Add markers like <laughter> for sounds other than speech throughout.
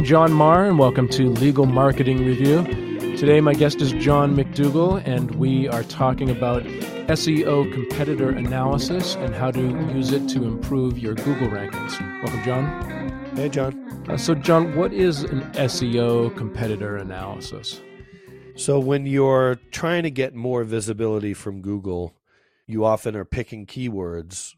I'm John Marr, and welcome to Legal Marketing Review. Today, my guest is John McDougall, and we are talking about SEO competitor analysis and how to use it to improve your Google rankings. Welcome, John. Hey, John. Uh, so, John, what is an SEO competitor analysis? So, when you're trying to get more visibility from Google, you often are picking keywords.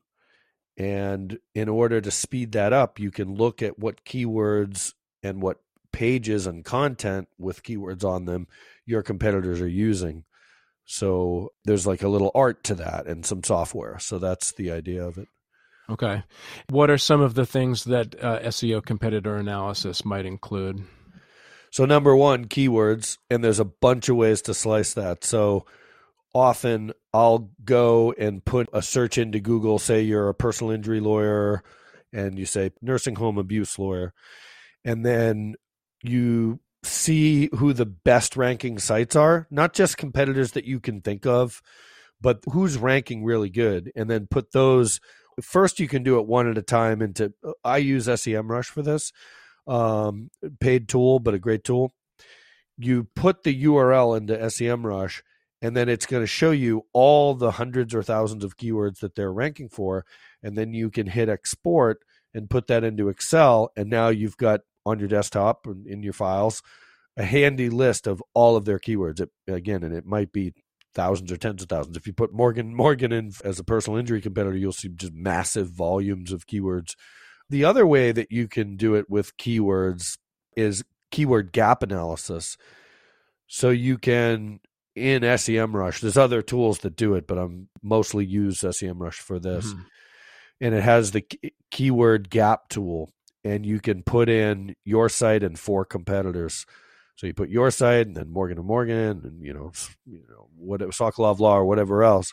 And in order to speed that up, you can look at what keywords and what pages and content with keywords on them your competitors are using. So there's like a little art to that and some software. So that's the idea of it. Okay. What are some of the things that uh, SEO competitor analysis might include? So, number one, keywords, and there's a bunch of ways to slice that. So, often I'll go and put a search into Google, say you're a personal injury lawyer, and you say nursing home abuse lawyer and then you see who the best ranking sites are, not just competitors that you can think of, but who's ranking really good, and then put those. First, you can do it one at a time. Into I use SEMrush for this, um, paid tool, but a great tool. You put the URL into SEMrush, and then it's going to show you all the hundreds or thousands of keywords that they're ranking for, and then you can hit export and put that into Excel, and now you've got on your desktop and in your files a handy list of all of their keywords. It, again, and it might be thousands or tens of thousands. If you put Morgan Morgan in as a personal injury competitor, you'll see just massive volumes of keywords. The other way that you can do it with keywords is keyword gap analysis. So you can in SEMrush, there's other tools that do it, but I'm mostly use SEMrush for this. Mm-hmm. And it has the keyword gap tool and you can put in your site and four competitors. So you put your site and then Morgan and Morgan and you know you know whatever Sokolov Law or whatever else,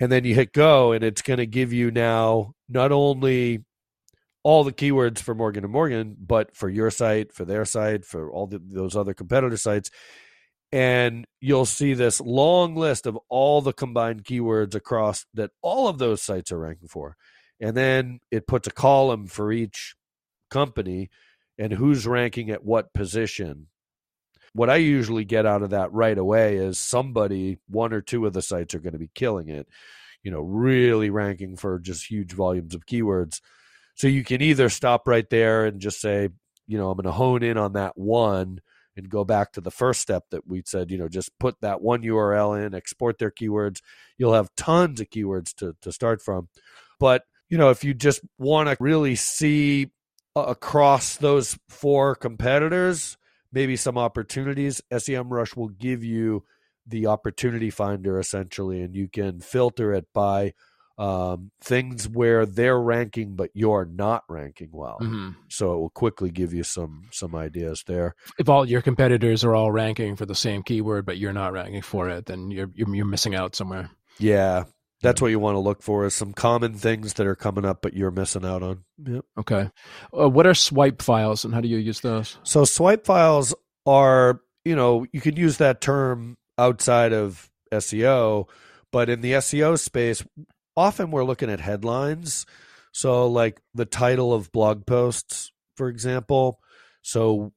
and then you hit go and it's going to give you now not only all the keywords for Morgan and Morgan, but for your site, for their site, for all the, those other competitor sites. And you'll see this long list of all the combined keywords across that all of those sites are ranking for and then it puts a column for each company and who's ranking at what position. What I usually get out of that right away is somebody, one or two of the sites are going to be killing it, you know, really ranking for just huge volumes of keywords. So you can either stop right there and just say, you know, I'm going to hone in on that one and go back to the first step that we said, you know, just put that one URL in, export their keywords. You'll have tons of keywords to, to start from. But you know, if you just want to really see across those four competitors, maybe some opportunities, SEMrush will give you the opportunity finder essentially, and you can filter it by um, things where they're ranking but you're not ranking well. Mm-hmm. So it will quickly give you some some ideas there. If all your competitors are all ranking for the same keyword but you're not ranking for it, then you're you're, you're missing out somewhere. Yeah, that's what you want to look for is some common things that are coming up but you're missing out on. Yep. okay. Uh, what are swipe files and how do you use those? So swipe files are you know you can use that term outside of seo but in the seo space often we're looking at headlines. So like the title of blog posts for example. So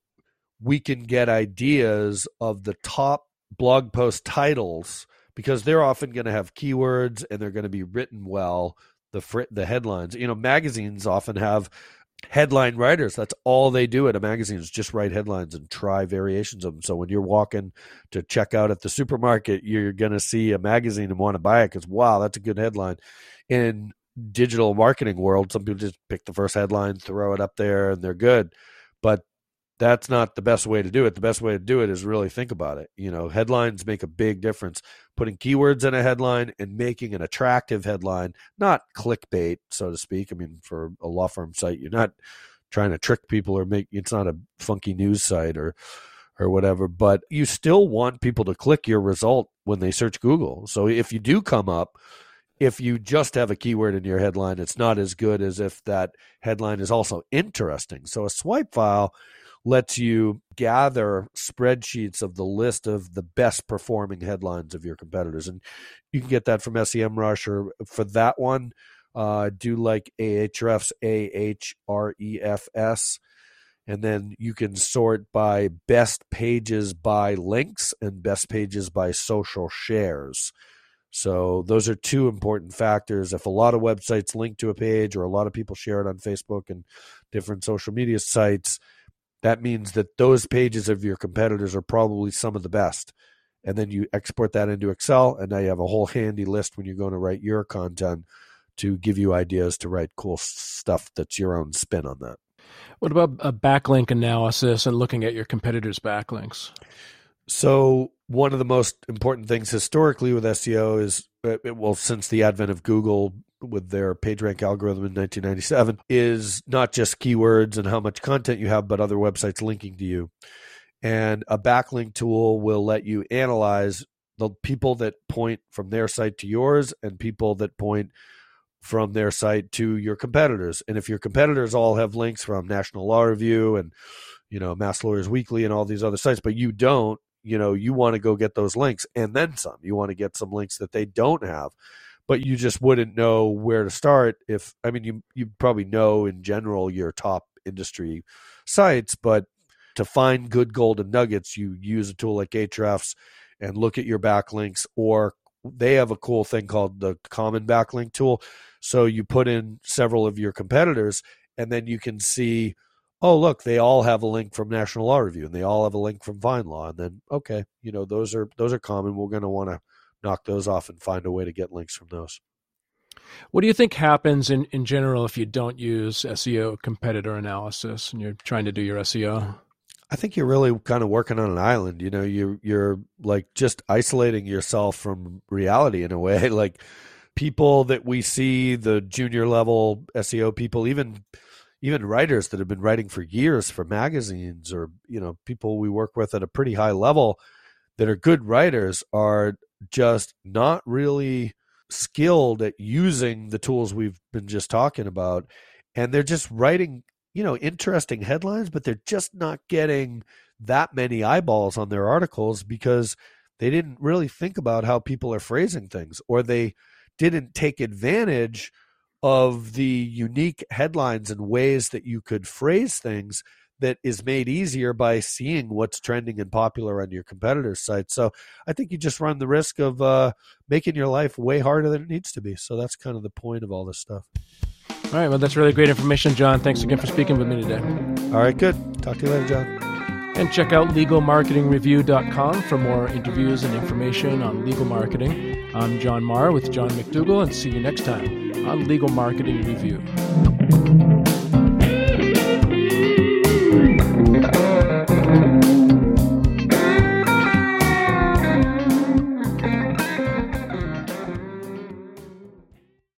we can get ideas of the top blog post titles because they're often going to have keywords and they're going to be written well. The fr- the headlines, you know, magazines often have headline writers. That's all they do at a magazine is just write headlines and try variations of them. So when you're walking to check out at the supermarket, you're going to see a magazine and want to buy it because wow, that's a good headline. In digital marketing world, some people just pick the first headline, throw it up there, and they're good. But that's not the best way to do it. The best way to do it is really think about it. You know, headlines make a big difference. Putting keywords in a headline and making an attractive headline, not clickbait, so to speak. I mean, for a law firm site, you're not trying to trick people or make it's not a funky news site or or whatever, but you still want people to click your result when they search Google. So if you do come up, if you just have a keyword in your headline, it's not as good as if that headline is also interesting. So a swipe file lets you gather spreadsheets of the list of the best performing headlines of your competitors. And you can get that from SEMrush or for that one, uh, do like Ahrefs, A H R E F S. and then you can sort by best pages by links and best pages by social shares. So those are two important factors. If a lot of websites link to a page or a lot of people share it on Facebook and different social media sites, that means that those pages of your competitors are probably some of the best. And then you export that into Excel, and now you have a whole handy list when you're going to write your content to give you ideas to write cool stuff that's your own spin on that. What about a backlink analysis and looking at your competitors' backlinks? So, one of the most important things historically with SEO is, uh, well, since the advent of Google with their PageRank algorithm in 1997, is not just keywords and how much content you have, but other websites linking to you. And a backlink tool will let you analyze the people that point from their site to yours and people that point from their site to your competitors. And if your competitors all have links from National Law Review and you know Mass Lawyers Weekly and all these other sites, but you don't, you know, you want to go get those links and then some. You want to get some links that they don't have. But you just wouldn't know where to start if I mean you you probably know in general your top industry sites, but to find good golden nuggets, you use a tool like Ahrefs and look at your backlinks or they have a cool thing called the common backlink tool so you put in several of your competitors, and then you can see, oh, look, they all have a link from National Law Review, and they all have a link from FindLaw and then okay, you know those are those are common. We're going to want to knock those off and find a way to get links from those. What do you think happens in, in general if you don't use SEO competitor analysis and you're trying to do your SEO? I think you're really kind of working on an island. You know, you you're like just isolating yourself from reality in a way. <laughs> Like people that we see, the junior level SEO people, even even writers that have been writing for years for magazines or you know people we work with at a pretty high level that are good writers are just not really skilled at using the tools we've been just talking about and they're just writing you know interesting headlines but they're just not getting that many eyeballs on their articles because they didn't really think about how people are phrasing things or they didn't take advantage of the unique headlines and ways that you could phrase things that is made easier by seeing what's trending and popular on your competitors' site. So I think you just run the risk of uh, making your life way harder than it needs to be. So that's kind of the point of all this stuff. All right. Well, that's really great information, John. Thanks again for speaking with me today. All right. Good. Talk to you later, John. And check out legalmarketingreview.com for more interviews and information on legal marketing. I'm John Marr with John McDougall, and see you next time on Legal Marketing Review.